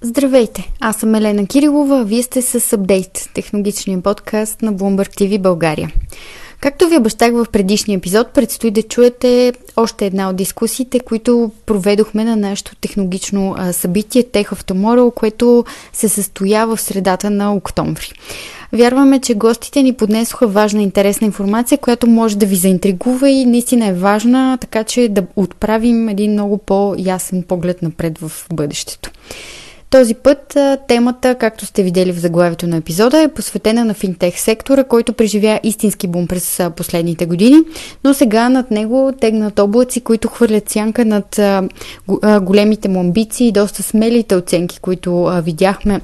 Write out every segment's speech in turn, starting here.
Здравейте, аз съм Елена Кирилова, вие сте с Update, технологичния подкаст на Bloomberg TV България. Както ви обещах в предишния епизод, предстои да чуете още една от дискусиите, които проведохме на нашето технологично събитие Tech of Tomorrow, което се състоя в средата на октомври. Вярваме, че гостите ни поднесоха важна интересна информация, която може да ви заинтригува и наистина е важна, така че да отправим един много по-ясен поглед напред в бъдещето. Този път темата, както сте видели в заглавието на епизода, е посветена на финтех сектора, който преживя истински бум през последните години, но сега над него тегнат облаци, които хвърлят сянка над големите му амбиции и доста смелите оценки, които видяхме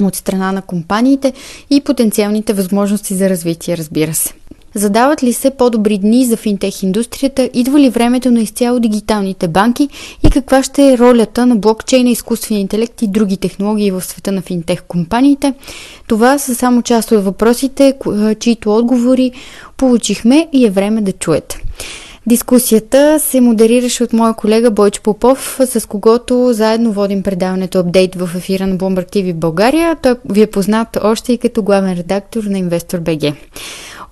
от страна на компаниите и потенциалните възможности за развитие, разбира се. Задават ли се по-добри дни за финтех индустрията? Идва ли времето на изцяло дигиталните банки? И каква ще е ролята на блокчейна, изкуствения интелект и други технологии в света на финтех компаниите? Това са само част от въпросите, чието отговори получихме и е време да чуете. Дискусията се модерираше от моя колега Бойчо Попов, с когото заедно водим предаването апдейт в ефира на Bloomberg TV България. Той ви е познат още и като главен редактор на Инвестор БГ.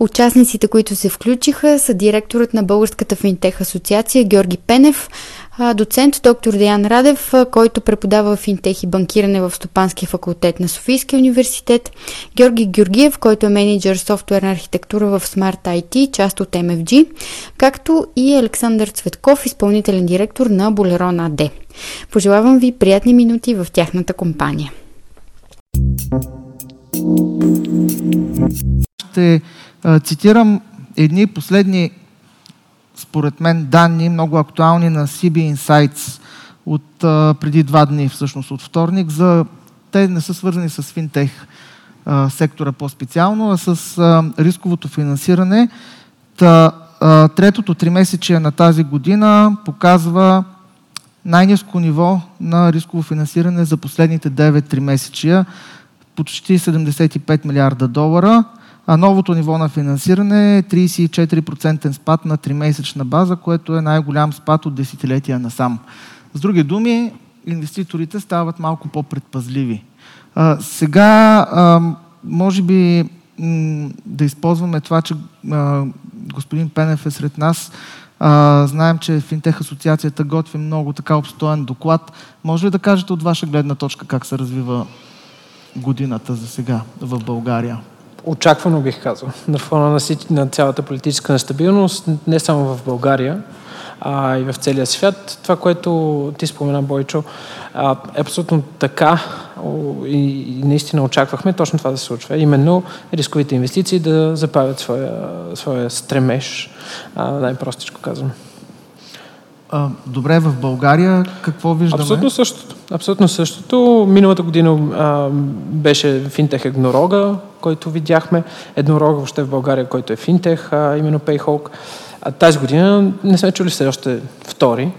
Участниците, които се включиха, са директорът на Българската финтех асоциация Георги Пенев, доцент доктор Деян Радев, който преподава финтех и банкиране в Стопанския факултет на Софийския университет, Георги Георгиев, който е менеджер софтуерна архитектура в Smart IT, част от MFG, както и Александър Цветков, изпълнителен директор на Болерон АД. Пожелавам ви приятни минути в тяхната компания. Ще Цитирам едни последни, според мен, данни, много актуални на CB Insights от преди два дни, всъщност от вторник, за те не са свързани с финтех сектора по-специално, а с рисковото финансиране. Та, третото три месече на тази година показва най-низко ниво на рисково финансиране за последните 9 три месечия, почти 75 милиарда долара – а новото ниво на финансиране е 34% спад на 3-месечна база, което е най-голям спад от десетилетия насам. С други думи, инвеститорите стават малко по-предпазливи. А, сега, а, може би, м- да използваме това, че а, господин Пенев е сред нас. А, знаем, че Финтех асоциацията готви много така обстоен доклад. Може ли да кажете от ваша гледна точка как се развива годината за сега в България? Очаквано бих казал, на фона на, цялата политическа нестабилност, не само в България, а и в целия свят. Това, което ти спомена, Бойчо, е абсолютно така и наистина очаквахме точно това да се случва. Именно рисковите инвестиции да запавят своя, своя стремеж, най-простичко казвам. Добре, в България какво виждаме? Абсолютно същото. Абсолютно същото. Миналата година а, беше финтех еднорога, който видяхме. Еднорога въобще в България, който е финтех, а, именно Payhawk. А тази година не сме чули все още втори.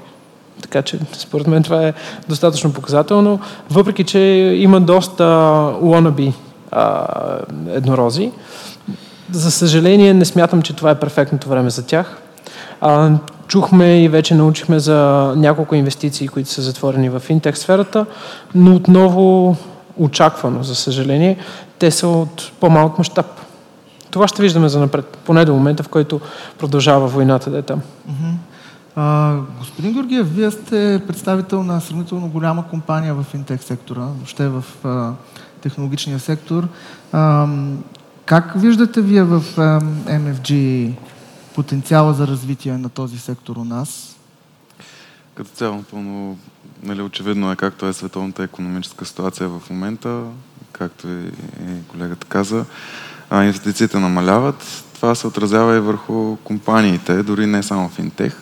Така че, според мен, това е достатъчно показателно. Въпреки, че има доста wannabe а, еднорози, за съжаление не смятам, че това е перфектното време за тях. А, Чухме и вече научихме за няколко инвестиции, които са затворени в финтех сферата, но отново очаквано, за съжаление, те са от по-малък мащаб. Това ще виждаме за напред, поне до момента, в който продължава войната да е там. А, господин Георгиев, вие сте представител на сравнително голяма компания в финтех сектора, въобще в а, технологичния сектор. А, как виждате вие в а, MFG потенциала за развитие на този сектор у нас? Като цяло, напълно нали, очевидно е както е световната економическа ситуация в момента, както и колегата каза. А, инвестициите намаляват. Това се отразява и върху компаниите, дори не само в интех.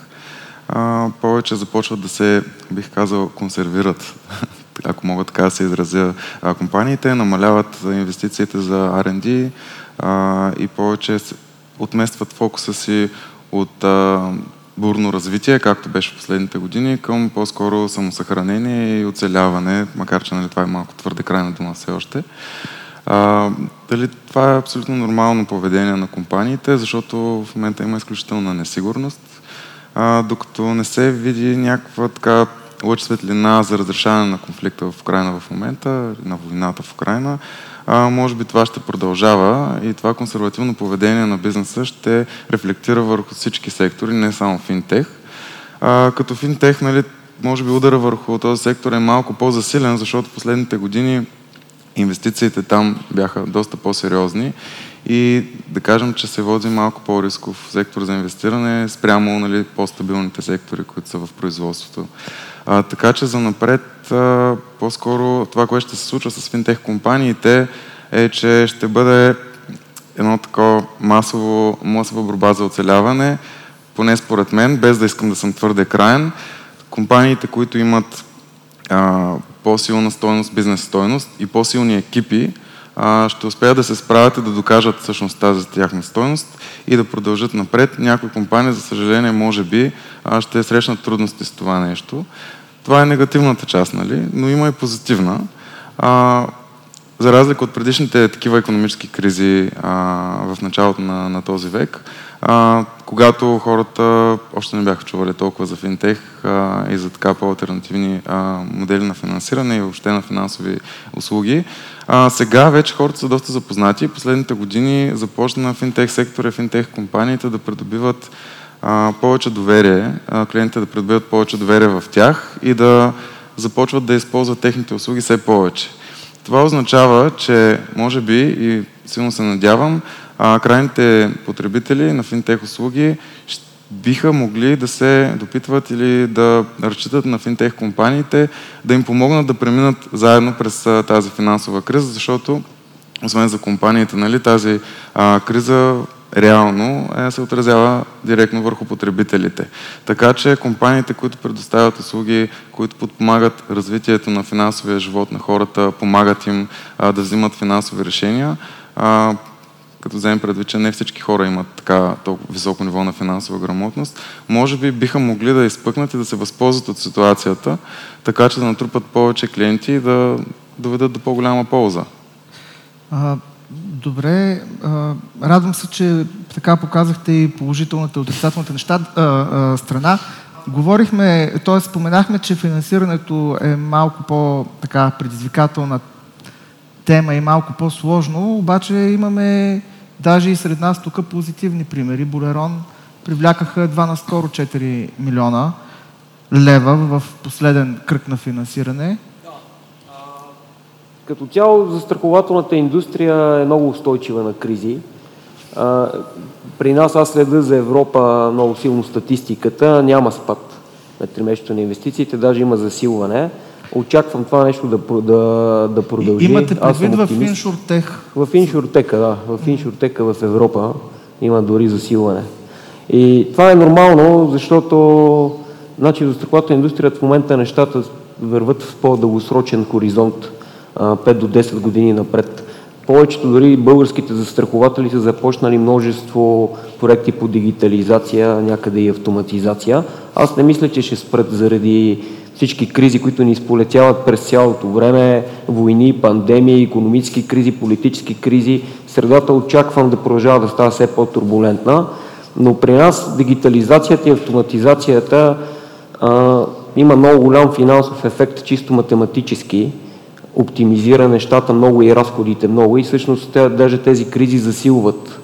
А, повече започват да се, бих казал, консервират, ако мога така да се изразя, а, компаниите, намаляват инвестициите за R&D а, и повече отместват фокуса си от а, бурно развитие, както беше в последните години, към по-скоро самосъхранение и оцеляване, макар че нали, това е малко твърде крайна дума все още. А, дали това е абсолютно нормално поведение на компаниите, защото в момента има изключителна несигурност, а, докато не се види някаква така лъч светлина за разрешаване на конфликта в Украина в момента, на войната в Украина, а, може би това ще продължава и това консервативно поведение на бизнеса ще рефлектира върху всички сектори, не само финтех. А, като финтех, нали, може би удара върху този сектор е малко по-засилен, защото последните години инвестициите там бяха доста по-сериозни и да кажем, че се води малко по-рисков сектор за инвестиране спрямо нали, по-стабилните сектори, които са в производството. А, така че за напред а, по-скоро това, което ще се случва с финтех компаниите е, че ще бъде едно такова масово, масова борба за оцеляване, поне според мен, без да искам да съм твърде краен. Компаниите, които имат а, по-силна стойност, бизнес стойност и по-силни екипи, а, ще успеят да се справят и да докажат всъщност тази тяхна стойност и да продължат напред. Някои компании, за съжаление, може би, а, ще срещнат трудности с това нещо. Това е негативната част, нали? но има и позитивна. А, за разлика от предишните такива економически кризи а, в началото на, на този век, а, когато хората още не бяха чували толкова за финтех а, и за така по-алтернативни модели на финансиране и въобще на финансови услуги. А, сега вече хората са доста запознати. Последните години започна финтех сектора финтех компаниите да придобиват повече доверие, клиентите да придобиват повече доверие в тях и да започват да използват техните услуги все повече. Това означава, че може би и силно се надявам, крайните потребители на финтех услуги биха могли да се допитват или да разчитат на финтех компаниите, да им помогнат да преминат заедно през тази финансова криза, защото освен за компаниите, нали, тази а, криза реално е, се отразява директно върху потребителите. Така че компаниите, които предоставят услуги, които подпомагат развитието на финансовия живот на хората, помагат им а, да взимат финансови решения, а, като вземем предвид, че не всички хора имат така толкова високо ниво на финансова грамотност, може би биха могли да изпъкнат и да се възползват от ситуацията, така че да натрупат повече клиенти и да доведат до по-голяма полза. А, добре, а, радвам се, че така показахте и положителната и отрицателната неща, а, а, страна. Говорихме, т.е. споменахме, че финансирането е малко по-така предизвикателна тема и малко по-сложно, обаче имаме даже и сред нас тук позитивни примери. Болерон привлякаха едва наскоро 4 милиона лева в последен кръг на финансиране. Като цяло застрахователната индустрия е много устойчива на кризи. При нас аз следа за Европа много силно статистиката. Няма спад на тримесечето на инвестициите, даже има засилване. Очаквам това нещо да, да, да продължи. Имате предвид в Иншуртех? В Иншуртека, да. В Иншуртека в Европа има дори засилване. И това е нормално, защото значи, застрахователната индустрия в момента нещата върват в по-дългосрочен хоризонт, 5 до 10 години напред. Повечето дори българските застрахователи са започнали множество проекти по дигитализация, някъде и автоматизация. Аз не мисля, че ще спрат заради всички кризи, които ни изполетяват през цялото време, войни, пандемии, економически кризи, политически кризи. Средата очаквам да продължава да става все по-турбулентна, но при нас дигитализацията и автоматизацията а, има много голям финансов ефект, чисто математически, оптимизира нещата много и разходите много и всъщност даже тези кризи засилват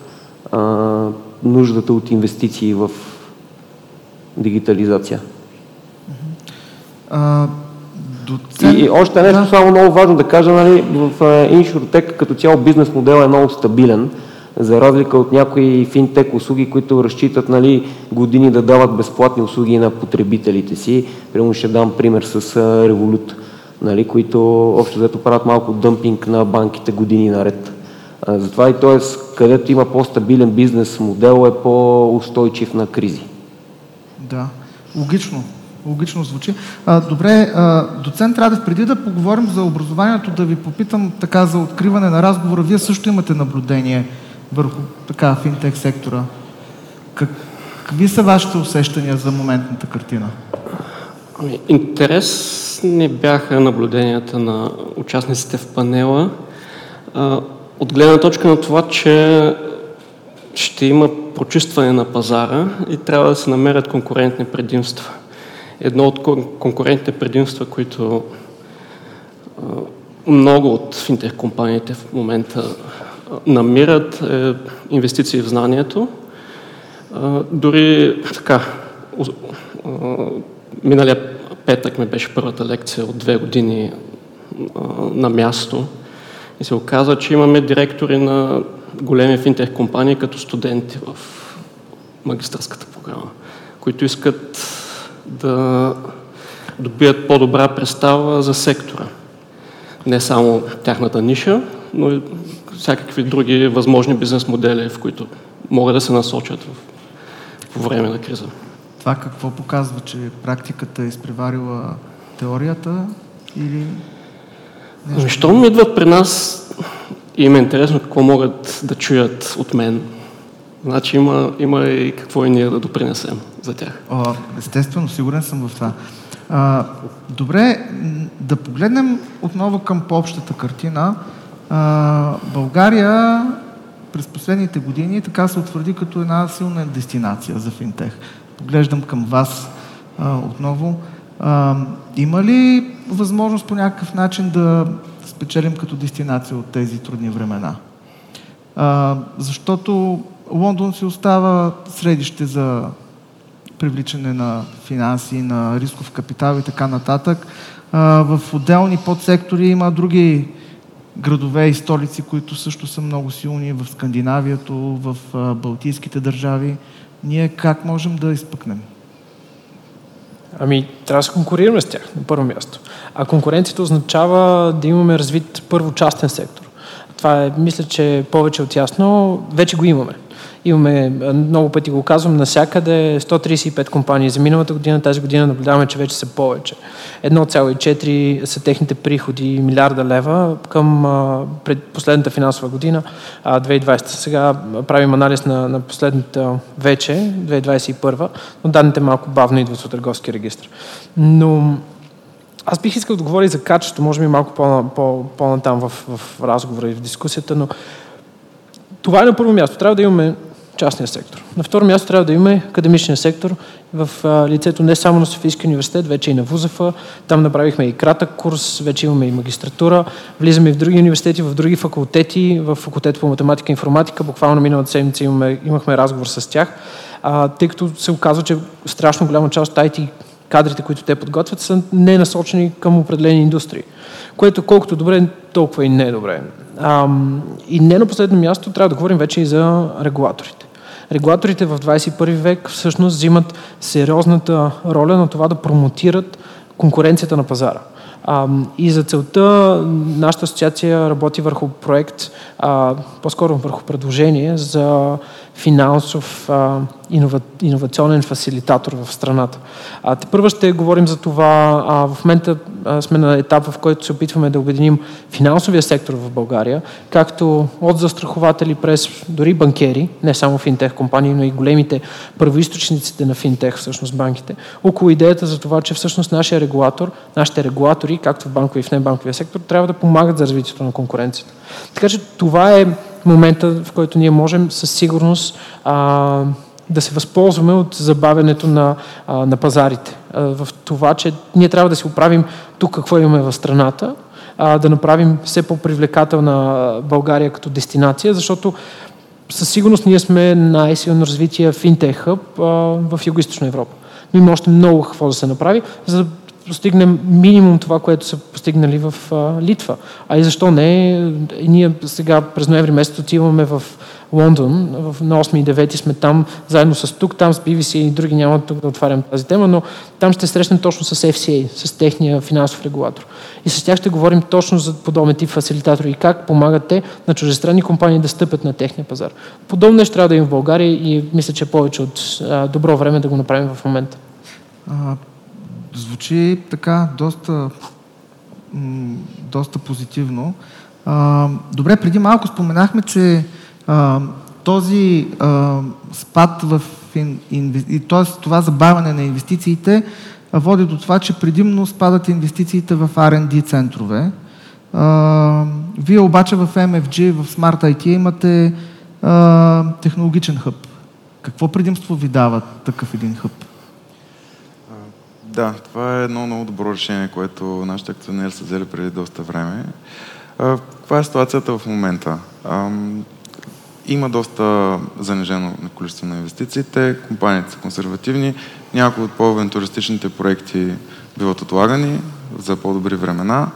а, нуждата от инвестиции в дигитализация. А, доцент... И, и още нещо да. само много важно да кажа, нали, в InsurTech като цяло бизнес модел е много стабилен, за разлика от някои финтек услуги, които разчитат нали, години да дават безплатни услуги на потребителите си. Примерно ще дам пример с Revolut, нали, които общо взето правят малко дъмпинг на банките години наред. Затова и т.е. където има по-стабилен бизнес модел е по-устойчив на кризи. Да, логично логично звучи. А, добре, а, доцент Радев, преди да поговорим за образованието, да ви попитам така за откриване на разговора. Вие също имате наблюдение върху така финтех сектора. Как, какви са вашите усещания за моментната картина? Ами, интересни бяха наблюденията на участниците в панела. От гледна точка на това, че ще има прочистване на пазара и трябва да се намерят конкурентни предимства. Едно от конкурентните предимства, които много от финтех компаниите в момента намират е инвестиции в знанието. Дори така, миналия петък ми беше първата лекция от две години на място и се оказа, че имаме директори на големи финтех компании като студенти в магистърската програма, които искат да добият по-добра представа за сектора. Не само тяхната ниша, но и всякакви други възможни бизнес модели, в които могат да се насочат в, по време на криза. Това какво показва, че практиката е изпреварила теорията или... Нещо? Щом идват при нас им е интересно какво могат да чуят от мен, значи има, има и какво и ние да допринесем за тях. О, естествено, сигурен съм в това. А, добре, да погледнем отново към по-общата картина. А, България през последните години така се утвърди като една силна дестинация за финтех. Поглеждам към вас а, отново. А, има ли възможност по някакъв начин да спечелим като дестинация от тези трудни времена? А, защото Лондон си остава средище за привличане на финанси, на рисков капитал и така нататък. А, в отделни подсектори има други градове и столици, които също са много силни в Скандинавието, в Балтийските държави. Ние как можем да изпъкнем? Ами, трябва да се конкурираме с тях, на първо място. А конкуренцията означава да имаме развит първо частен сектор. Това е, мисля, че повече от ясно. Вече го имаме. Имаме, много пъти го казвам, насякъде 135 компании за миналата година, тази година наблюдаваме, че вече са повече. 1,4 са техните приходи, милиарда лева към пред последната финансова година, а, 2020. Сега правим анализ на, на последната вече, 2021, но данните малко бавно идват от търговски регистр. Но аз бих искал да говоря за качество, може би малко по-натам по, по в, в разговора и в дискусията, но това е на първо място. Трябва да имаме частния сектор. На второ място трябва да имаме академичния сектор в лицето не само на Софийския университет, вече и на ВУЗАФ. Там направихме и кратък курс, вече имаме и магистратура. Влизаме и в други университети, в други факултети, в факултет по математика и информатика. Буквално миналата седмица имаме, имахме разговор с тях, а, тъй като се оказва, че страшно голяма част от IT кадрите, които те подготвят, са не насочени към определени индустрии. Което колкото добре, толкова и не е добре. А, и не на последно място трябва да говорим вече и за регулаторите. Регулаторите в 21 век всъщност взимат сериозната роля на това да промотират конкуренцията на пазара. И за целта нашата асоциация работи върху проект, по-скоро върху предложение за финансов а, инова, иновационен фасилитатор в страната. А, те първо ще говорим за това. А, в момента а, сме на етап, в който се опитваме да обединим финансовия сектор в България, както от застрахователи през дори банкери, не само финтех компании, но и големите първоисточниците на финтех, всъщност банките, около идеята за това, че всъщност нашия регулатор, нашите регулатори, както в банкови и в небанковия сектор, трябва да помагат за развитието на конкуренцията. Така че това е момента, в който ние можем със сигурност а, да се възползваме от забавянето на, а, на пазарите. А, в това, че ние трябва да си оправим тук какво имаме в страната, а, да направим все по-привлекателна България като дестинация, защото със сигурност ние сме най-силно развитие финтех хъб в Юго-Источна Европа. Но има още много какво да се направи, за да постигнем минимум това, което са постигнали в а, Литва. А и защо не? Ние сега през ноември месец отиваме в Лондон, в, на 8 и 9 сме там, заедно с тук, там с BBC и други, няма тук да отварям тази тема, но там ще срещнем точно с FCA, с техния финансов регулатор. И с тях ще говорим точно за подобен тип фасилитатори и как помагат те на чуждестранни компании да стъпят на техния пазар. Подобно нещо трябва да има в България и мисля, че е повече от а, добро време да го направим в момента. Звучи така доста, доста позитивно. А, добре, преди малко споменахме, че а, този а, спад в инвести... т.е. това забавяне на инвестициите води до това, че предимно спадат инвестициите в R&D центрове. А, вие обаче в MFG, в Smart IT имате а, технологичен хъб. Какво предимство ви дава такъв един хъб? Да, това е едно много добро решение, което нашите акционери са взели преди доста време. А, каква е ситуацията в момента? А, има доста занижено количество на инвестициите, компаниите са консервативни, някои от по-авентуристичните проекти биват отлагани за по-добри времена.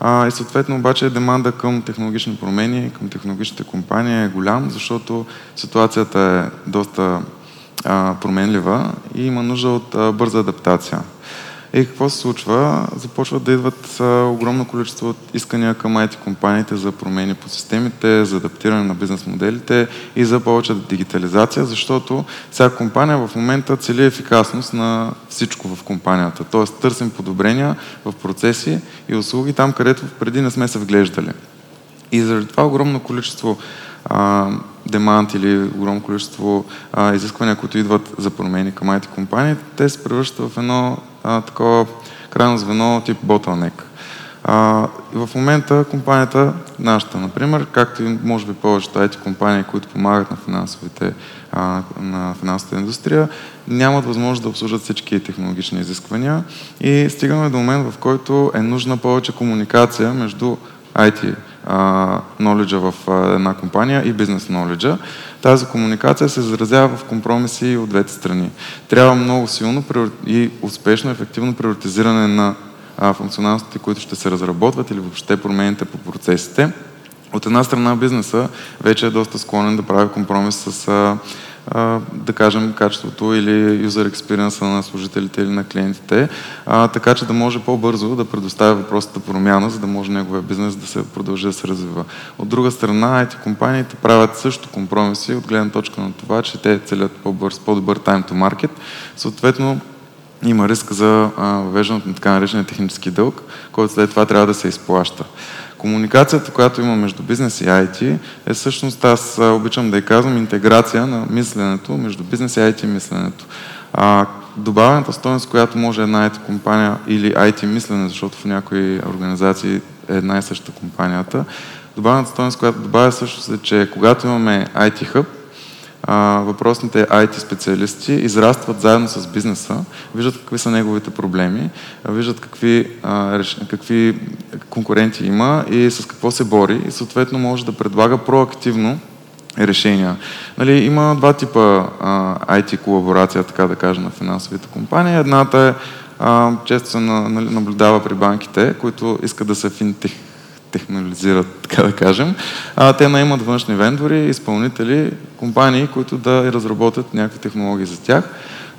А, и съответно обаче деманда към технологични промени, към технологичните компании е голям, защото ситуацията е доста променлива и има нужда от бърза адаптация. И какво се случва? Започват да идват огромно количество от искания към IT компаниите за промени по системите, за адаптиране на бизнес моделите и за повече дигитализация, защото всяка компания в момента цели ефикасност на всичко в компанията. Тоест търсим подобрения в процеси и услуги там, където преди не сме се вглеждали. И заради това огромно количество а, демант или огромно количество а, изисквания, които идват за промени към IT компании, те се превръщат в едно а, такова крайно звено тип bottleneck. В момента компанията, нашата, например, както и може би повечето IT компании, които помагат на, финансовите, а, на финансовата индустрия, нямат възможност да обслужат всички технологични изисквания и стигаме до момент, в който е нужна повече комуникация между IT knowledge в една компания и бизнес knowledge. Тази комуникация се изразява в компромиси от двете страни. Трябва много силно и успешно, ефективно приоритизиране на функционалностите, които ще се разработват или въобще промените по процесите. От една страна бизнеса вече е доста склонен да прави компромис с да кажем, качеството или user experience на служителите или на клиентите, така че да може по-бързо да предоставя въпросата промяна, за да може неговия бизнес да се продължи да се развива. От друга страна, IT компаниите правят също компромиси от гледна точка на това, че те целят по-бърз, по-добър time to market. Съответно, има риск за въвеждането на така наречения технически дълг, който след това трябва да се изплаща. Комуникацията, която има между бизнес и IT, е всъщност, аз обичам да я казвам, интеграция на мисленето между бизнес и IT мисленето. А, добавената стоеност, която може една IT компания или IT мислене, защото в някои организации е една и съща компанията, добавената стоеност, която добавя също е, че когато имаме IT Въпросните IT специалисти израстват заедно с бизнеса, виждат какви са неговите проблеми, виждат какви, какви конкуренти има и с какво се бори и съответно може да предлага проактивно решения. Нали, има два типа а, IT колаборация, така да кажа, на финансовите компании. Едната е а, често се нали, наблюдава при банките, които искат да се финтех, технологизират, така да кажем. А, те наемат външни вендори, изпълнители, компании, които да разработят някакви технологии за тях.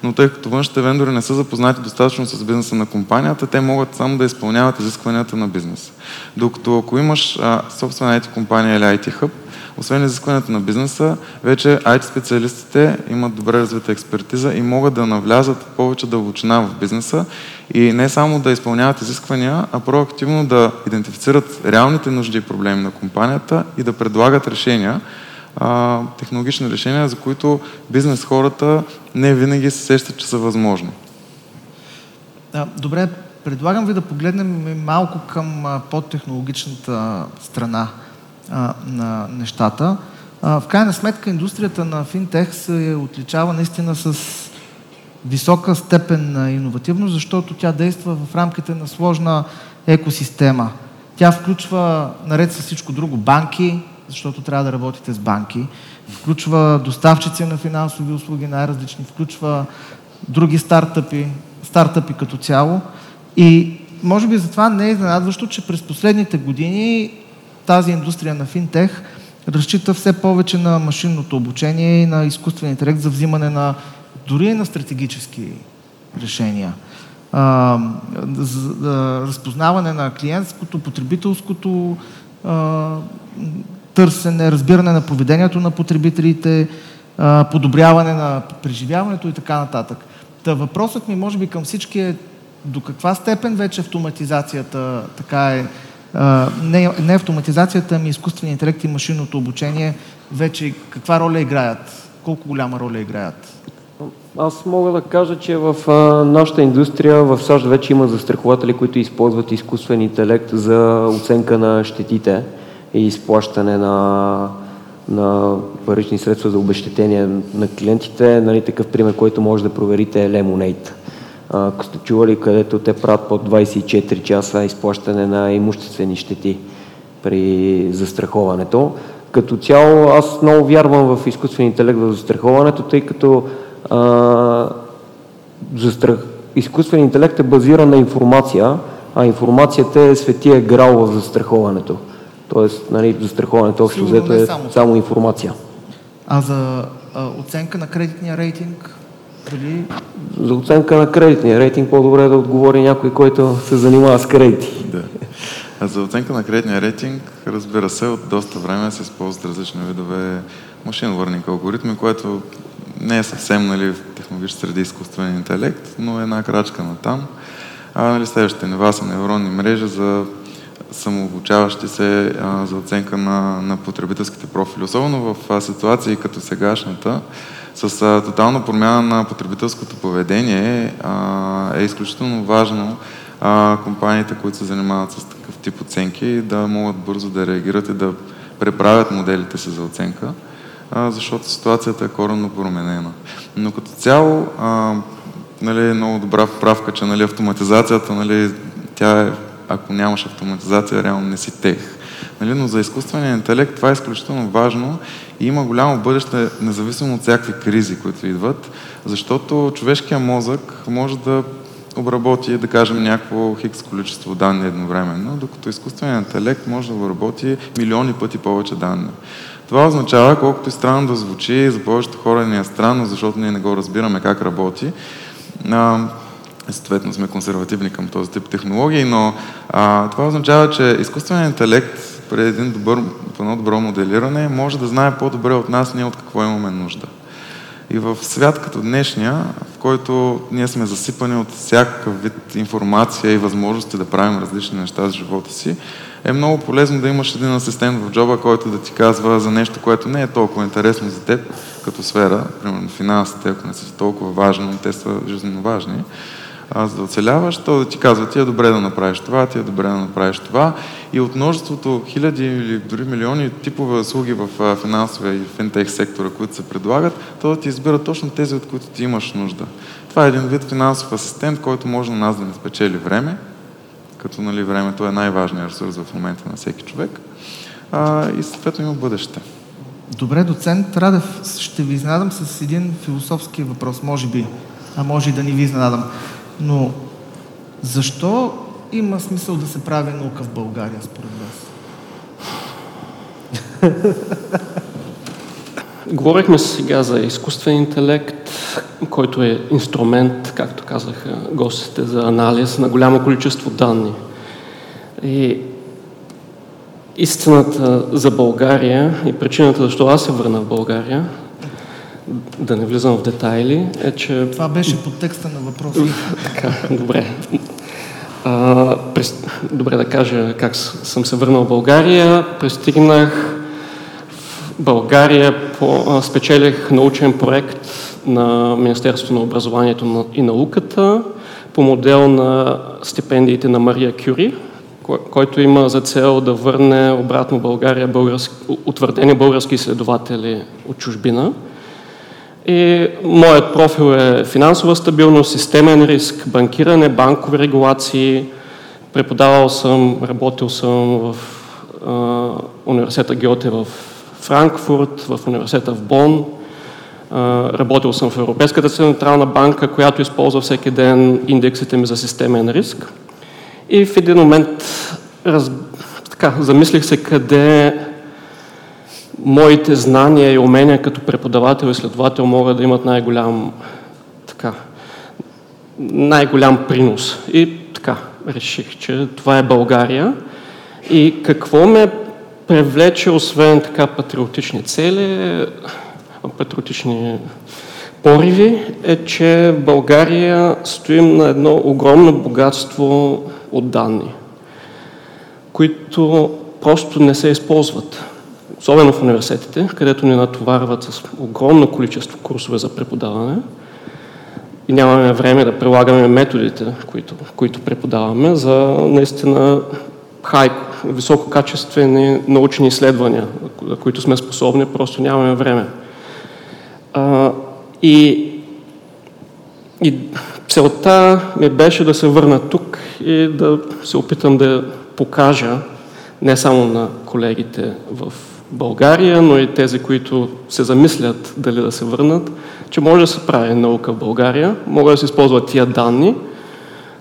Но тъй като външните вендори не са запознати достатъчно с бизнеса на компанията, те могат само да изпълняват изискванията на бизнеса. Докато ако имаш а, собствена IT компания или IT хъб, освен изискването на бизнеса, вече IT специалистите имат добре развита експертиза и могат да навлязат повече дълбочина в бизнеса и не само да изпълняват изисквания, а проактивно да идентифицират реалните нужди и проблеми на компанията и да предлагат решения, а, технологични решения, за които бизнес хората не винаги се сещат, че са възможни. Да, добре, предлагам ви да погледнем малко към подтехнологичната страна а, на нещата. А, в крайна сметка индустрията на финтех се отличава наистина с висока степен на иновативност, защото тя действа в рамките на сложна екосистема. Тя включва, наред с всичко друго, банки, защото трябва да работите с банки, включва доставчици на финансови услуги най-различни, включва други стартъпи, стартъпи като цяло. И може би затова не е изненадващо, че през последните години тази индустрия на финтех разчита все повече на машинното обучение и на изкуствен интелект за взимане на дори на стратегически решения. А, за, разпознаване на клиентското, потребителското а, търсене, разбиране на поведението на потребителите, а, подобряване на преживяването и така нататък. Та въпросът ми, може би, към всички е до каква степен вече автоматизацията така е не, не автоматизацията, ами изкуственият интелект и машинното обучение вече каква роля играят? Колко голяма роля играят? Аз мога да кажа, че в а, нашата индустрия в САЩ вече има застрахователи, които използват изкуствен интелект за оценка на щетите и изплащане на, на парични средства за обещетение на клиентите. Нали, такъв пример, който може да проверите е Lemonade. Ако сте чували, където те правят под 24 часа изплащане на имуществени щети при застраховането. Като цяло аз много вярвам в изкуствен интелект в застраховането, тъй като а, застрах... изкуствен интелект е базиран на информация, а информацията е светия грал в застраховането. Тоест, нали, застраховането общо взето е само, само информация. А за а, оценка на кредитния рейтинг? За оценка на кредитния рейтинг по-добре е да отговори някой, който се занимава с кредити. Да. А за оценка на кредитния рейтинг, разбира се, от доста време се използват различни видове машин learning алгоритми, което не е съвсем нали, в технологични среди изкуствен интелект, но е една крачка на там. А, нали, следващите нива са невронни мрежи за самообучаващи се а, за оценка на, на потребителските профили. Особено в а, ситуации като сегашната, с а, тотална промяна на потребителското поведение а, е изключително важно а, компаниите, които се занимават с такъв тип оценки, да могат бързо да реагират и да преправят моделите си за оценка, а, защото ситуацията е коренно променена. Но като цяло, а, нали, е много добра вправка, че нали, автоматизацията, нали, тя е, ако нямаш автоматизация, реално не си тех. Нали, но за изкуствения интелект това е изключително важно и има голямо бъдеще, независимо от всякакви кризи, които идват, защото човешкият мозък може да обработи, да кажем, някакво хикс количество данни едновременно, докато изкуственият интелект може да обработи милиони пъти повече данни. Това означава, колкото и странно да звучи, за повечето хора не е странно, защото ние не го разбираме как работи. А, съответно сме консервативни към този тип технологии, но а, това означава, че изкуственият интелект при един добър, едно добро моделиране може да знае по-добре от нас ние от какво имаме нужда. И в свят като днешния, в който ние сме засипани от всякакъв вид информация и възможности да правим различни неща за живота си, е много полезно да имаш един асистент в джоба, който да ти казва за нещо, което не е толкова интересно за теб като сфера, примерно финансите, ако не са толкова важни, но те са жизненно важни, а, за да оцеляваш, то да ти казва, ти е добре да направиш това, ти е добре да направиш това. И от множеството хиляди или дори милиони типове услуги в финансовия и финтех сектора, които се предлагат, то да ти избира точно тези, от които ти имаш нужда. Това е един вид финансов асистент, който може на нас да не спечели време, като нали, времето е най-важният ресурс в момента на всеки човек. А, и съответно има бъдеще. Добре, доцент Радев, ще ви изненадам с един философски въпрос, може би, а може и да ни ви изненадам. Но защо има смисъл да се прави наука в България, според вас? Говорихме сега за изкуствен интелект, който е инструмент, както казаха гостите, за анализ на голямо количество данни. И истината за България и причината защо аз се върна в България, да не влизам в детайли, е, че... Това беше под текста на въпроса. така, добре. А, през... Добре да кажа как съм се върнал в България. Пристигнах в България, по... спечелих научен проект на Министерството на образованието и науката по модел на стипендиите на Мария Кюри, който има за цел да върне обратно в България български, утвърдени български изследователи от чужбина. И моят профил е финансова стабилност, системен риск, банкиране, банкови регулации. Преподавал съм, работил съм в а, университета Гьоте в Франкфурт, в университета в Бон. А, работил съм в Европейската централна банка, която използва всеки ден индексите ми за системен риск. И в един момент раз... така, замислих се къде моите знания и умения като преподавател и следовател могат да имат най-голям така, най-голям принос. И така, реших, че това е България. И какво ме привлече, освен така патриотични цели, патриотични пориви, е, че България стоим на едно огромно богатство от данни, които просто не се използват особено в университетите, където ни натоварват с огромно количество курсове за преподаване и нямаме време да прилагаме методите, които, които преподаваме, за наистина high, висококачествени научни изследвания, за които сме способни, просто нямаме време. А, и, и целта ми беше да се върна тук и да се опитам да покажа не само на колегите в България, но и тези, които се замислят дали да се върнат, че може да се прави наука в България, могат да се използват тия данни.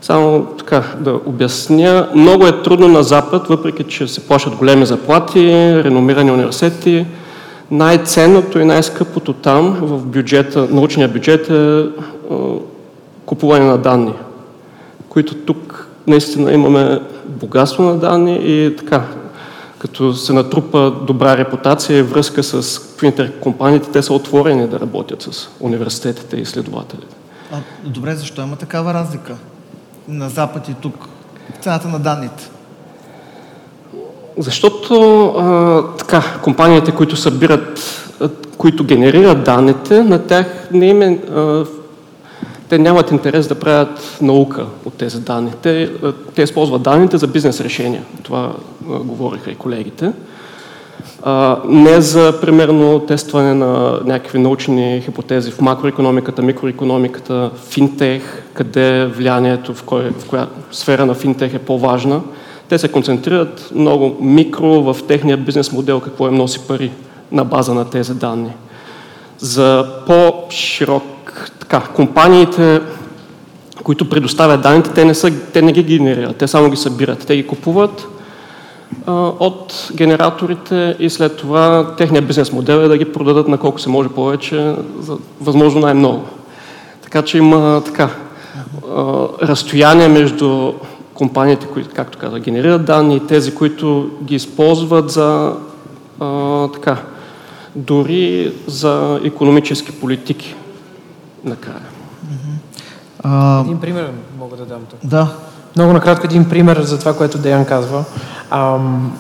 Само така да обясня, много е трудно на Запад, въпреки че се плащат големи заплати, реномирани университети. Най-ценното и най-скъпото там в бюджета, научния бюджет е, купуване на данни, които тук наистина имаме богатство на данни и така, като се натрупа добра репутация и връзка с компаниите, те са отворени да работят с университетите и изследователите. А, добре, защо има такава разлика на Запад и тук? Цената на данните. Защото а, така, компаниите, които събират, които генерират данните, на тях не им е а, те нямат интерес да правят наука от тези данни. Те, е, те използват данните за бизнес решения. Това е, говориха и колегите. Не за, примерно, тестване на някакви научни хипотези в макроекономиката, микроекономиката, финтех, къде влиянието, в, кой, в коя сфера на финтех е по-важна. Те се концентрират много микро в техния бизнес модел, какво им носи пари на база на тези данни. За по-широк така, компаниите, които предоставят данните, те не, са, те не ги генерират, те само ги събират. Те ги купуват а, от генераторите и след това техният бизнес модел е да ги продадат на колко се може повече, за възможно най-много. Така че има така, а, разстояние между компаниите, които, както каза, генерират данни и тези, които ги използват за а, така, дори за економически политики накрая. А... Един пример мога да дам тук. Да. Много накратко един пример за това, което Деян казва. Ам,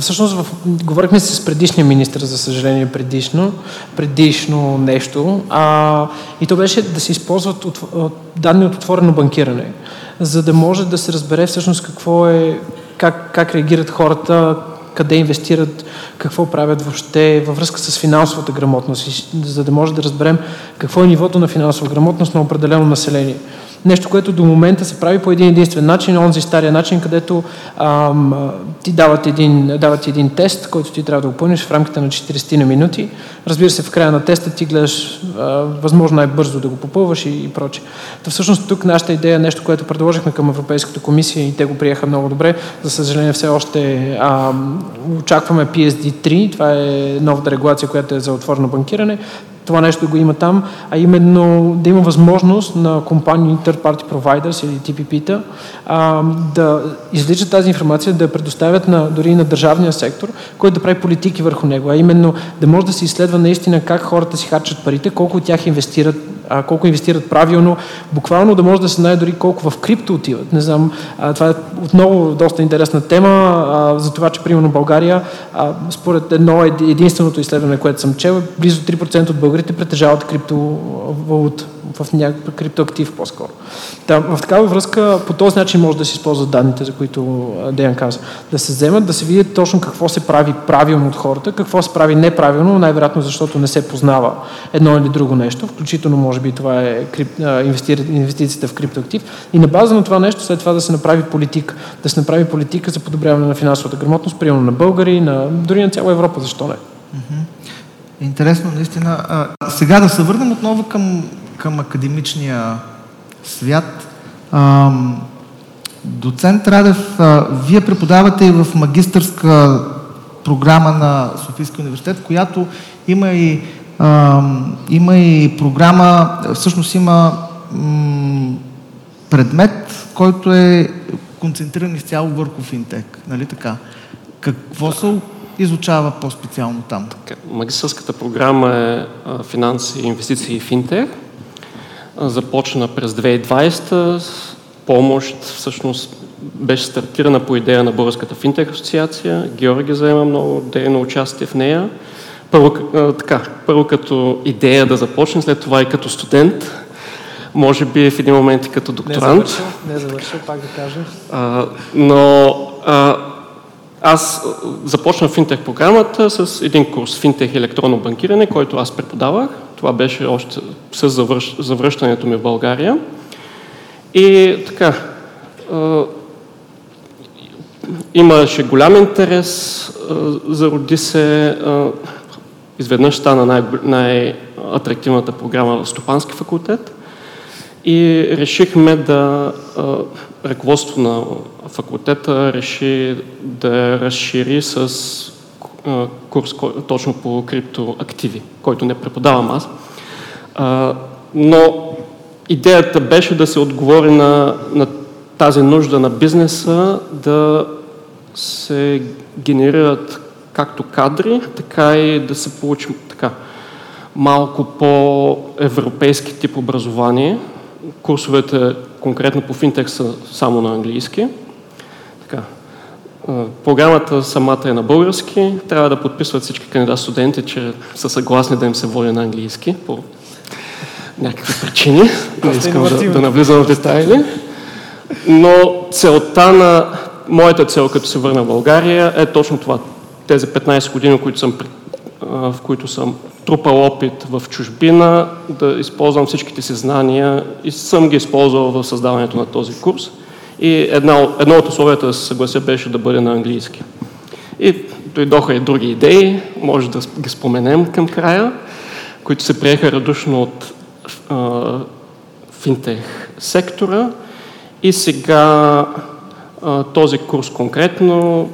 всъщност, в... говорихме с предишния министр, за съжаление, предишно, предишно нещо. А, и то беше да се използват от, от, данни от отворено банкиране, за да може да се разбере всъщност какво е, как, как реагират хората, къде инвестират, какво правят въобще във връзка с финансовата грамотност, за да може да разберем какво е нивото на финансова грамотност на определено население. Нещо, което до момента се прави по един единствен начин, онзи стария начин, където ам, ти дават един, дават един тест, който ти трябва да опълниш в рамките на 40 на минути. Разбира се, в края на теста ти гледаш а, възможно най-бързо да го попълваш и, и прочее. Та всъщност тук нашата идея нещо, което предложихме към Европейската комисия и те го приеха много добре. За съжаление все още а, очакваме PSD3, това е новата регулация, която е за отворено банкиране това нещо го има там, а именно да има възможност на компании, third party providers или TPP-та да изличат тази информация, да я предоставят на, дори на държавния сектор, който да прави политики върху него, а именно да може да се изследва наистина как хората си харчат парите, колко от тях инвестират а, колко инвестират правилно, буквално да може да се знае дори колко в крипто отиват. Не знам, а, това е отново доста интересна тема, а, за това, че примерно България, а, според едно единственото изследване, което съм чел, близо 3% от българите притежават криптовалута в някакъв криптоактив по-скоро. Да, в такава връзка по този начин може да се използват данните, за които Деян каза. Да се вземат, да се видят точно какво се прави правилно от хората, какво се прави неправилно, най-вероятно защото не се познава едно или друго нещо, включително може би това е крип, инвестицията в криптоактив. И на база на това нещо след това да се направи политика. Да се направи политика за подобряване на финансовата грамотност, примерно на българи, на, дори на цяла Европа, защо не? Интересно, наистина. А, сега да се върнем отново към към академичния свят. А, доцент Радев, а, вие преподавате и в магистърска програма на Софийския университет, която има и, а, има и програма, всъщност има м- предмет, който е концентриран изцяло върху финтек. Нали така? Какво се изучава по-специално там? Магистърската програма е финанси, инвестиции и финтех започна през 2020. Помощ всъщност беше стартирана по идея на Българската финтех асоциация. Георги заема много дейно участие в нея. Първо, така, първо като идея да започне, след това и като студент. Може би в един момент и като докторант. Не завършил, не завършил пак да кажем. А, но а, аз започнах финтех програмата с един курс финтех електронно банкиране, който аз преподавах. Това беше още с завръщ, завръщането ми в България. И така, имаше голям интерес, зароди се, изведнъж стана най- най-атрактивната програма в Стопански факултет и решихме да, ръководство на факултета реши да разшири с курс точно по криптоактиви, който не преподавам аз. Но идеята беше да се отговори на, на тази нужда на бизнеса да се генерират както кадри, така и да се получи така малко по-европейски тип образование. Курсовете конкретно по финтех са само на английски. Така. Програмата самата е на български. Трябва да подписват всички кандидат студенти, че са съгласни да им се води на английски по някакви причини. Не искам да, да навлизам в детайли. Но целта на моята цел, като се върна в България, е точно това. Тези 15 години, които съм, в които съм трупал опит в чужбина, да използвам всичките си знания и съм ги използвал в създаването на този курс. И една, едно от условията да се съглася беше да бъде на английски. И дойдоха и други идеи, може да ги споменем към края, които се приеха радушно от а, финтех сектора. И сега а, този курс конкретно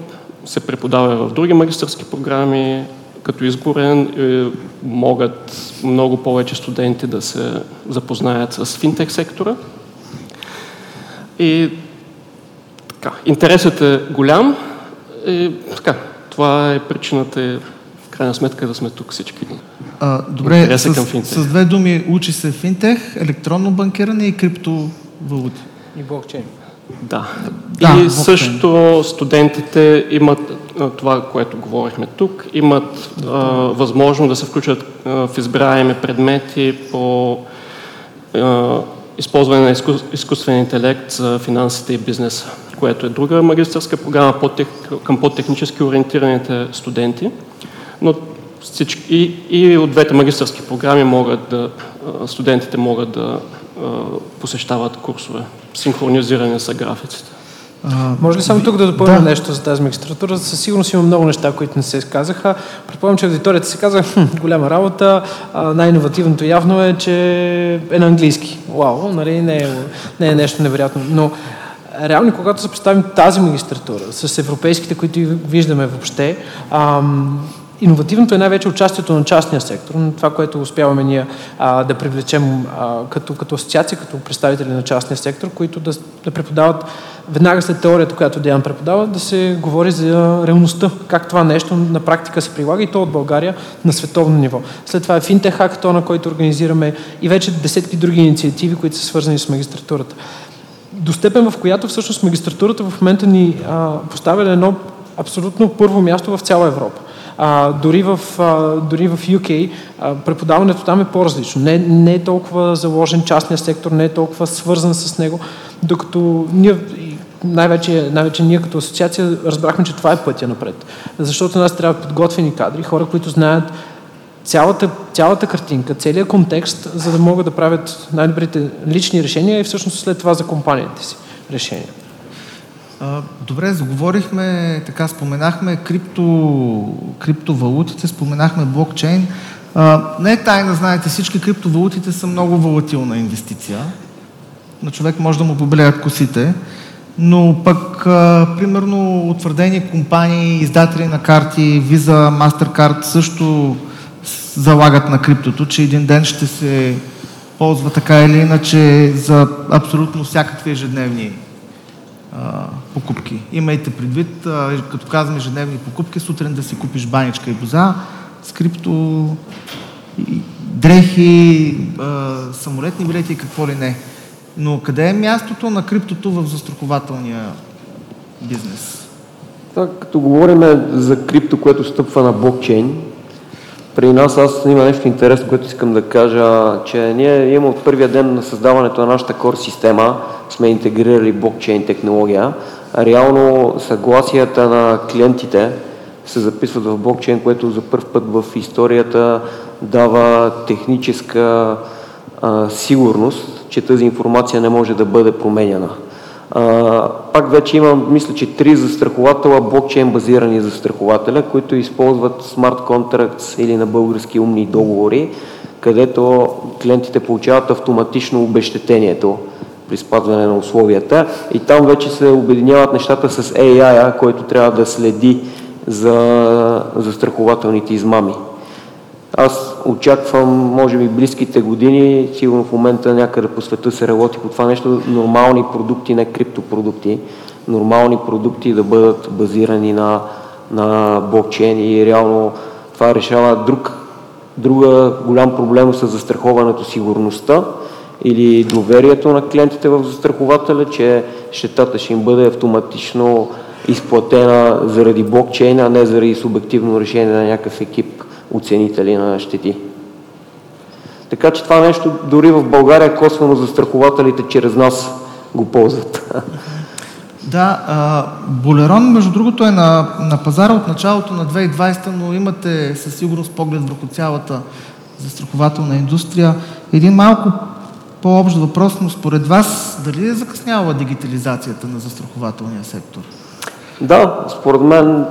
се преподава в други магистърски програми, като изборен могат много повече студенти да се запознаят с финтех сектора. И така, интересът е голям и така, това е причината в крайна сметка да сме тук всички. А, добре, с, към с две думи учи се финтех, електронно банкиране и криптовалути. И блокчейн. Да. да и също студентите имат това, което говорихме тук, имат а, възможност да се включат а, в избираеми предмети по а, използване на изкус, изкуствен интелект за финансите и бизнеса, което е друга магистърска програма по към по-технически ориентираните студенти. Но всички, и, и от двете магистърски програми могат да, студентите могат да посещават курсове, синхронизиране с графиците. А, Може ли само тук да допълня да. нещо за тази магистратура? Със сигурност има много неща, които не се казаха. Предполагам, че аудиторията се казва, хм, голяма работа, най-инновативното явно е, че е на английски. Вау, нали? не, е, не е нещо невероятно. Но реално, когато се представим тази магистратура с европейските, които виждаме въобще, ам, Иновативното е най-вече участието на частния сектор, на това, което успяваме ние а, да привлечем а, като, като асоциация, като представители на частния сектор, които да, да преподават веднага след теорията, която Диан преподава, да се говори за реалността, как това нещо на практика се прилага и то от България на световно ниво. След това е финтех хакатона, който организираме и вече десетки други инициативи, които са свързани с магистратурата. До степен, в която всъщност магистратурата в момента ни а, поставя на едно абсолютно първо място в цяла Европа. А, дори, в, а, дори в UK а, преподаването там е по-различно. Не, не е толкова заложен частния сектор, не е толкова свързан с него, докато ние най-вече, най-вече ние като асоциация разбрахме, че това е пътя напред. Защото нас трябва подготвени кадри, хора, които знаят цялата, цялата картинка, целият контекст, за да могат да правят най-добрите лични решения и всъщност след това за компанията си решения. Добре, заговорихме, така споменахме крипто, криптовалутите, споменахме блокчейн. А, не е тайна, знаете, всички криптовалутите са много волатилна инвестиция. На човек може да му побелеят косите, но пък, а, примерно, утвърдени компании, издатели на карти, Visa, Mastercard също залагат на криптото, че един ден ще се ползва така или иначе за абсолютно всякакви ежедневни покупки. Имайте предвид, а, като казваме ежедневни покупки, сутрин да си купиш баничка и боза, скрипто, дрехи, а, самолетни билети и какво ли не. Но къде е мястото на криптото в застрахователния бизнес? Так, като говорим за крипто, което стъпва на блокчейн, при нас аз има нещо интересно, което искам да кажа, че ние имаме от първия ден на създаването на нашата core система, сме интегрирали блокчейн технология, реално съгласията на клиентите се записват в блокчейн, което за първ път в историята дава техническа а, сигурност, че тази информация не може да бъде променена. Пак вече имам, мисля, че три застрахователя, блокчейн базирани застрахователя, които използват смарт contracts или на български умни договори, където клиентите получават автоматично обещетението при спазване на условията и там вече се обединяват нещата с AI, който трябва да следи за застрахователните измами. Аз очаквам, може би, близките години, сигурно в момента някъде по света се работи по това нещо, нормални продукти, не криптопродукти, нормални продукти да бъдат базирани на, на блокчейн и реално това решава друг, друга голям проблем с застраховането сигурността или доверието на клиентите в застрахователя, че щетата ще им бъде автоматично изплатена заради блокчейна, а не заради субективно решение на някакъв екип оценители на щети. Така че това нещо дори в България косвено застрахователите чрез нас го ползват. Да, а, Болерон, между другото, е на, на пазара от началото на 2020, но имате със сигурност поглед върху цялата застрахователна индустрия. Един малко по-общ въпрос, но според вас дали е закъсняла дигитализацията на застрахователния сектор? Да, според мен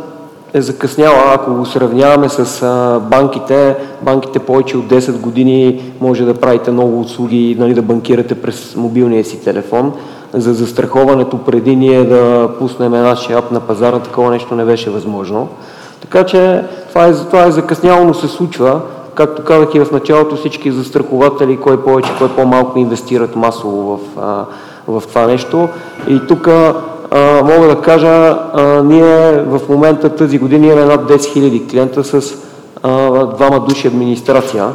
е закъсняла. Ако го сравняваме с банките, банките повече от 10 години може да правите много услуги, нали, да банкирате през мобилния си телефон. За застраховането преди ние да пуснем нашия ап на пазара, такова нещо не беше възможно. Така че това е, това е закъсняло, но се случва. Както казах и в началото, всички застрахователи, кой повече, кой по-малко инвестират масово в, в това нещо. И тук мога да кажа, ние в момента тази година имаме над 10 000 клиента с двама души администрация,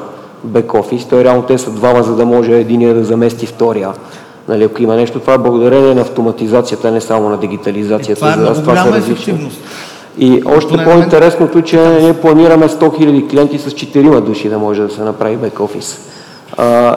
бек-офис. Той реално те са двама, за да може единия да замести втория. Нали, ако има нещо, това е благодарение на автоматизацията, не само на дигитализацията. Е, това е много голяма ефективност. И още по-интересното, че ние планираме 100 000 клиенти с 4 души да може да се направи бек-офис.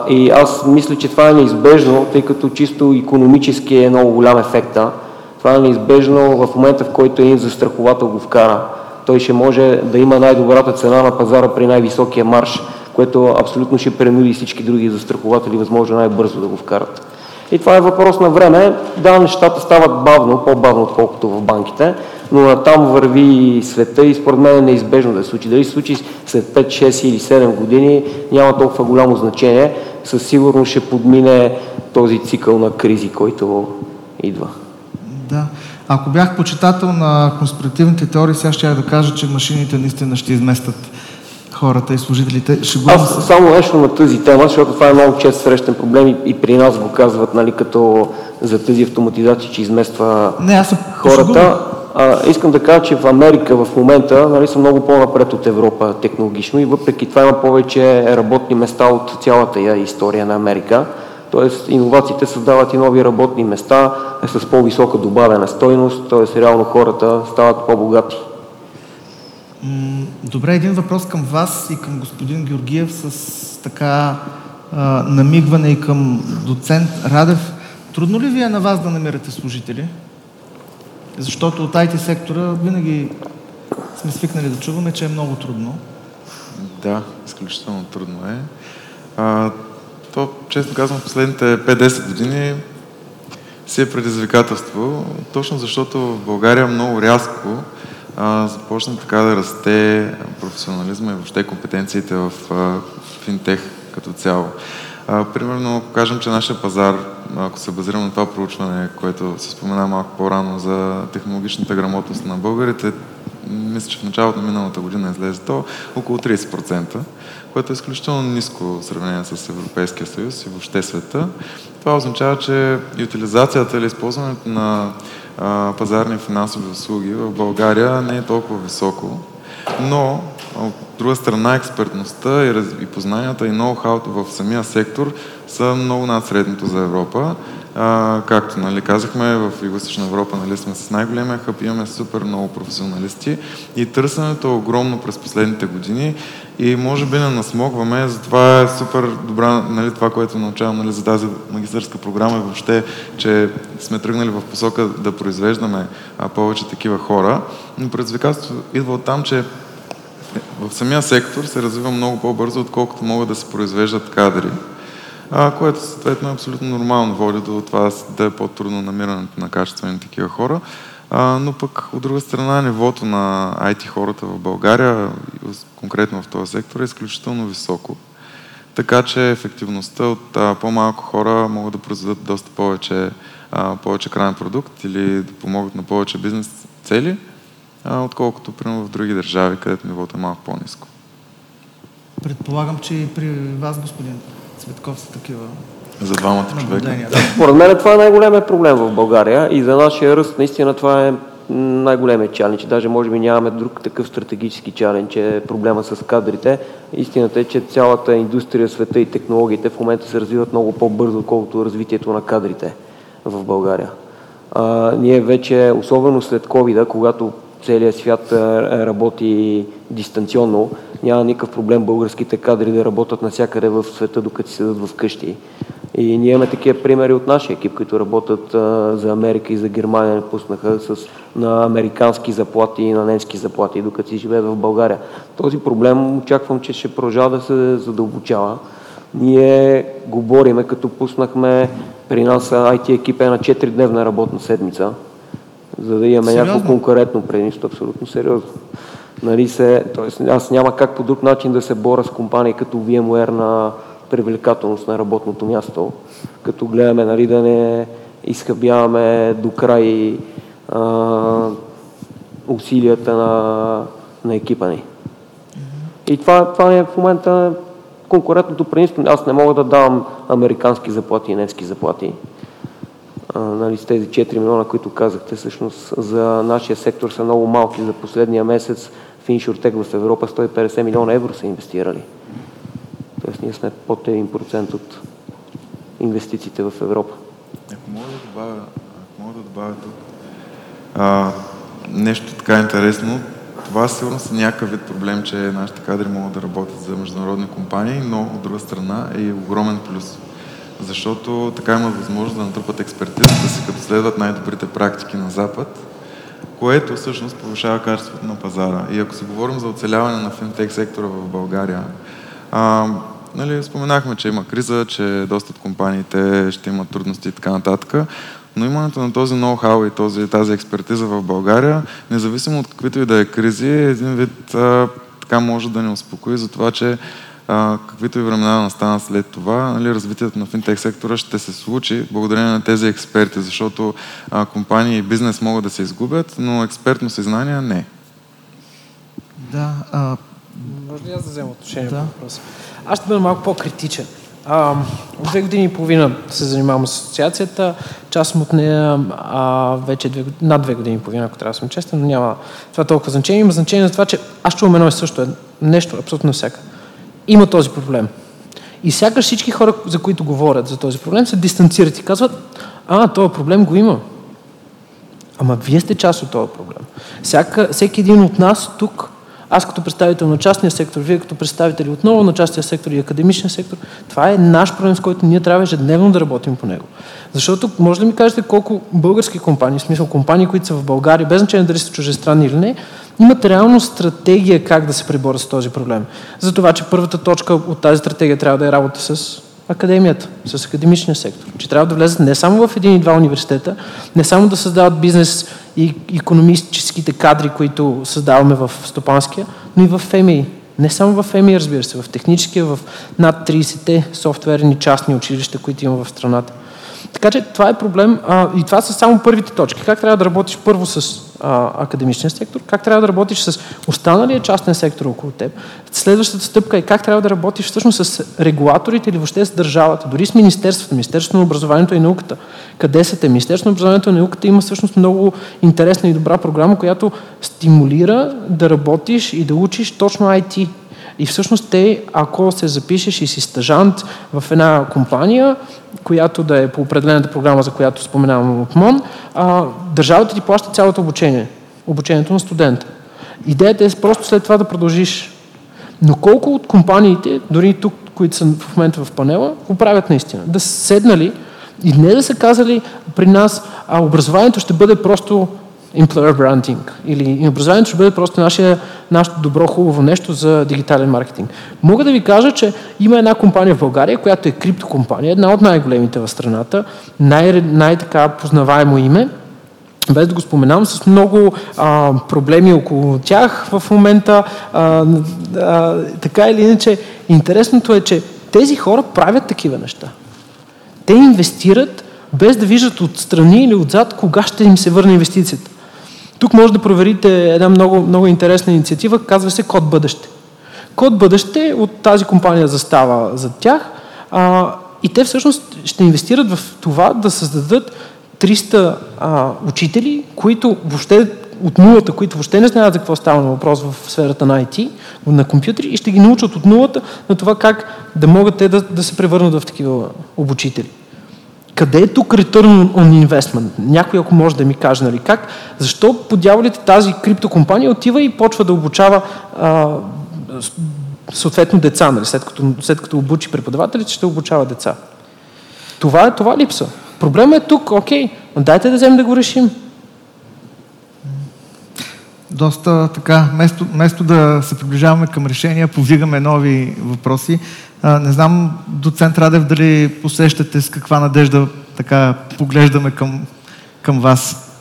и аз мисля, че това е неизбежно, тъй като чисто економически е много голям ефекта. Това е неизбежно в момента, в който един застраховател го вкара. Той ще може да има най-добрата цена на пазара при най-високия марш, което абсолютно ще принуди всички други застрахователи възможно най-бързо да го вкарат. И това е въпрос на време. Да, нещата стават бавно, по-бавно, отколкото в банките, но там върви света и според мен е неизбежно да се случи. Дали се случи след 5, 6 или 7 години, няма толкова голямо значение. Със сигурност ще подмине този цикъл на кризи, който идва. Да. Ако бях почитател на конспиративните теории, сега ще я да кажа, че машините наистина ще изместят хората и служителите. Ще го... Аз само нещо на тази тема, защото това е много често срещан проблем и, и при нас го казват, нали, като за тази автоматизация, че измества Не, аз хората. А, искам да кажа, че в Америка в момента нали, са много по-напред от Европа технологично и въпреки това има повече работни места от цялата история на Америка. Тоест, иновациите създават и нови работни места е с по-висока добавена стойност, т.е. реално хората стават по-богати. Добре, един въпрос към вас и към господин Георгиев с така а, намигване и към доцент Радев. Трудно ли ви е на вас да намирате служители? Защото от IT сектора винаги сме свикнали да чуваме, че е много трудно. Да, изключително трудно е. А, то, честно казвам, последните 5-10 години си е предизвикателство, точно защото в България много рязко а, започна така да расте професионализма и въобще компетенциите в а, финтех като цяло. А, примерно, ако кажем, че нашия пазар, ако се базирам на това проучване, което се спомена малко по-рано за технологичната грамотност на българите, мисля, че в началото на миналата година излезе то около 30% което е изключително ниско в сравнение с Европейския съюз и въобще света. Това означава, че утилизацията или използването на пазарни финансови услуги в България не е толкова високо, но от друга страна експертността и, раз, и познанията и ноу-хауто в самия сектор са много над средното за Европа. А, както нали, казахме, в Юго-Источна Европа нали, сме с най-големия хъб, имаме супер много професионалисти и търсенето е огромно през последните години и може би не насмогваме, затова е супер добра нали, това, което научавам нали, за тази магистърска програма и въобще, че сме тръгнали в посока да произвеждаме а, повече такива хора. Но предизвикателството идва от там, че в самия сектор се развива много по-бързо, отколкото могат да се произвеждат кадри което съответно е абсолютно нормално, води до това да е по-трудно намирането на качествени такива хора. А, но пък от друга страна нивото на IT хората в България, конкретно в този сектор, е изключително високо. Така че ефективността от а, по-малко хора могат да произведат доста повече, а, повече крайен продукт или да помогат на повече бизнес цели, а, отколкото примерно в други държави, където нивото е малко по-низко. Предполагам, че и при вас, господин Цветков са такива за двамата човека. Да. Според мен това е най-големият проблем в България и за нашия ръст наистина това е най-големият чалендж. Даже може би нямаме друг такъв стратегически чалендж, е проблема с кадрите. Истината е, че цялата индустрия, света и технологиите в момента се развиват много по-бързо, отколкото развитието на кадрите в България. А, ние вече, особено след covid когато целият свят работи дистанционно, няма никакъв проблем българските кадри да работят навсякъде в света, докато си седат вкъщи. И ние имаме такива примери от нашия екип, които работят а, за Америка и за Германия, не пуснаха с, на американски заплати и на немски заплати, докато си живеят в България. Този проблем очаквам, че ще продължава да се задълбочава. Ние го бориме, като пуснахме при нас IT екип е на 4-дневна работна седмица, за да имаме някакво конкурентно предимство, абсолютно сериозно. Нали се, т.е. аз няма как по друг начин да се боря с компании като VMware на привлекателност на работното място, като гледаме нали, да не изхъбяваме до край а, усилията на, на екипа ни. И това, това е в момента конкурентното предимство. Аз не мога да давам американски заплати и немски заплати. Нали, с тези 4 милиона, които казахте, всъщност за нашия сектор са много малки. За последния месец в InsurTech в Европа 150 милиона евро са инвестирали. Тоест ние сме под 1% от инвестициите в Европа. Ако мога да добавя, ако мога да добавя тук а, нещо така интересно, това сигурно са някакъв вид проблем, че нашите кадри могат да работят за международни компании, но от друга страна е и огромен плюс. Защото така имат възможност да натрупат експертизата си, като следват най-добрите практики на Запад, което всъщност повишава качеството на пазара. И ако си говорим за оцеляване на финтек сектора в България, а, нали, споменахме, че има криза, че доста от компаниите ще имат трудности и така нататък, но имането на този ноу-хау и този, тази експертиза в България, независимо от каквито и да е кризи, един вид а, така може да ни успокои за това, че а, каквито и времена настанат след това, нали, развитието на финтех сектора ще се случи благодарение на тези експерти, защото а, компании и бизнес могат да се изгубят, но експертно съзнание не. Да. А... Може ли аз да взема отношение да. по въпроса? Аз ще бъда малко по-критичен. А, от две години и половина се занимавам с асоциацията. Част от нея а, вече две, над две години и половина, ако трябва да съм честен, но няма това толкова значение. Има значение за това, че аз чувам едно и също е нещо, абсолютно всяка има този проблем. И сякаш всички хора, за които говорят за този проблем, се дистанцират и казват, а, този проблем го има. Ама вие сте част от този проблем. Всяка, всеки един от нас тук, аз като представител на частния сектор, вие като представители отново на частния сектор и академичния сектор, това е наш проблем, с който ние трябва ежедневно да работим по него. Защото може да ми кажете колко български компании, в смисъл компании, които са в България, без значение дали са чужестранни или не, имат реално стратегия как да се преборят с този проблем. За това, че първата точка от тази стратегия трябва да е работа с академията, с академичния сектор. Че трябва да влезат не само в един и два университета, не само да създават бизнес и економическите кадри, които създаваме в Стопанския, но и в ФМИ. Не само в ФМИ, разбира се, в техническия, в над 30-те софтуерни частни училища, които има в страната. Така че това е проблем а, и това са само първите точки. Как трябва да работиш първо с а, академичния сектор, как трябва да работиш с останалия частен сектор около теб. Следващата стъпка е как трябва да работиш всъщност с регулаторите или въобще с държавата, дори с Министерството, Министерството на образованието и науката. Къде са те? Министерството на образованието и науката има всъщност много интересна и добра програма, която стимулира да работиш и да учиш точно IT И всъщност те, ако се запишеш и си стъжант в една компания, която да е по определената програма, за която споменавам от МОН, а, държавата ти плаща цялото обучение, обучението на студента. Идеята е просто след това да продължиш. Но колко от компаниите, дори тук, които са в момента в панела, го правят наистина? Да са седнали и не да са казали при нас, а образованието ще бъде просто employer branding или образованието ще бъде просто нашия, нашето добро, хубаво нещо за дигитален маркетинг. Мога да ви кажа, че има една компания в България, която е криптокомпания, една от най-големите в страната, най- най-така познаваемо име, без да го споменам, с много а, проблеми около тях в момента. А, а, така или иначе, интересното е, че тези хора правят такива неща. Те инвестират без да виждат отстрани или отзад кога ще им се върне инвестицията. Тук може да проверите една много, много интересна инициатива, казва се Код Бъдеще. Код Бъдеще от тази компания застава за тях а, и те всъщност ще инвестират в това да създадат 300 а, учители, които въобще от нулата, които въобще не знаят за какво става на въпрос в сферата на IT, на компютри и ще ги научат от нулата на това как да могат те да, да се превърнат в такива обучители. Къде е тук return on investment? Някой, ако може да ми каже, нали, как? Защо по дяволите тази криптокомпания отива и почва да обучава а, съответно деца, нали, след, като, след като обучи преподавателите, ще обучава деца. Това е това липса. Проблема е тук, окей, дайте да вземем да го решим. Доста така, вместо да се приближаваме към решения, повдигаме нови въпроси. А, не знам, доцент Радев, дали посещате с каква надежда така поглеждаме към, към вас?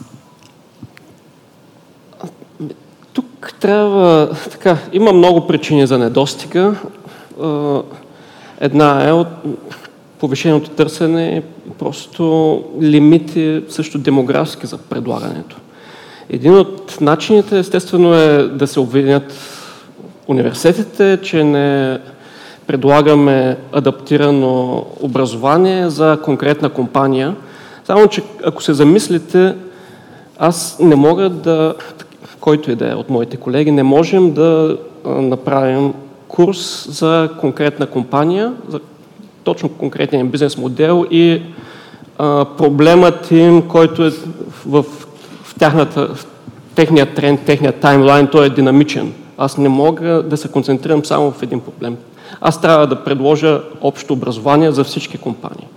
Тук трябва, така, има много причини за недостига. Една е от повишеното търсене, просто лимити също демографски за предлагането. Един от начините, естествено, е да се обвинят университетите, че не предлагаме адаптирано образование за конкретна компания. Само, че ако се замислите, аз не мога да, който и да е от моите колеги, не можем да направим курс за конкретна компания, за точно конкретен бизнес модел и а, проблемът им, който е в, в, тяхната, в техния тренд, техния таймлайн, той е динамичен. Аз не мога да се концентрирам само в един проблем. Аз трябва да предложа общо образование за всички компании,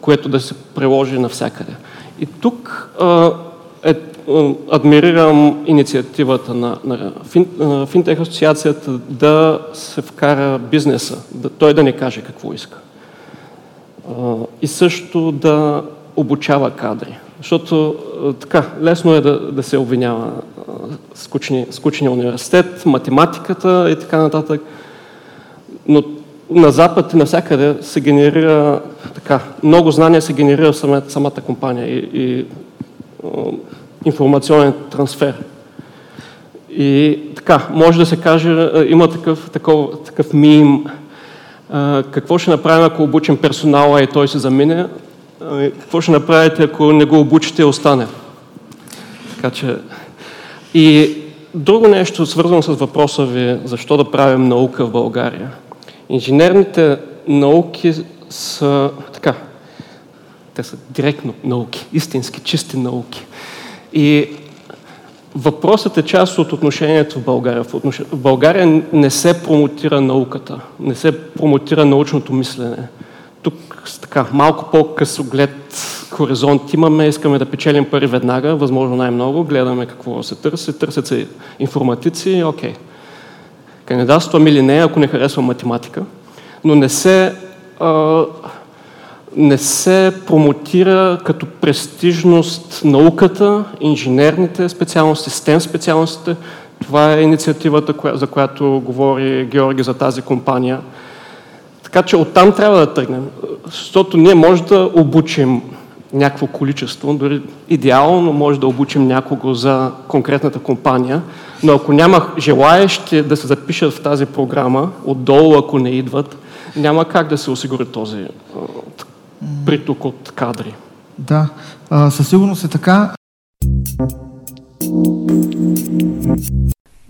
което да се приложи навсякъде. И тук а, е, адмирирам инициативата на, на, фин, на Финтех асоциацията да се вкара бизнеса, да, той да не каже какво иска. А, и също да обучава кадри. Защото така, лесно е да, да се обвинява скучни, скучния университет, математиката и така нататък но на Запад и навсякъде се генерира така, много знания се генерира в самата, самата компания и, и информационен трансфер. И така, може да се каже, има такъв, такъв, такъв мим, какво ще направим, ако обучим персонала и той се замине, какво ще направите, ако не го обучите и остане. Така че... И друго нещо, свързано с въпроса ви, защо да правим наука в България – Инженерните науки са така, те са директно науки, истински, чисти науки. И въпросът е част от отношението в България. В, отнош... в България не се промотира науката, не се промотира научното мислене. Тук с така малко по-късоглед хоризонт имаме, искаме да печелим пари веднага, възможно най-много, гледаме какво се търси, търсят се информатици, окей. Okay кандидатствам или не, ако не харесвам математика, но не се, а, не се промотира като престижност науката, инженерните специалности, STEM специалностите. Това е инициативата, за която говори Георги за тази компания. Така че оттам трябва да тръгнем, защото ние може да обучим някакво количество, дори идеално може да обучим някого за конкретната компания, но ако няма желаящи да се запишат в тази програма, отдолу ако не идват, няма как да се осигури този приток от кадри. Да, със сигурност е така.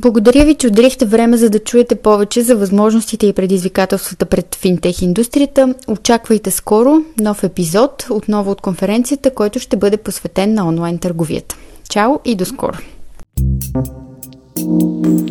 Благодаря ви, че отделихте време за да чуете повече за възможностите и предизвикателствата пред финтех индустрията. Очаквайте скоро нов епизод отново от конференцията, който ще бъде посветен на онлайн търговията. Чао и до скоро! thank you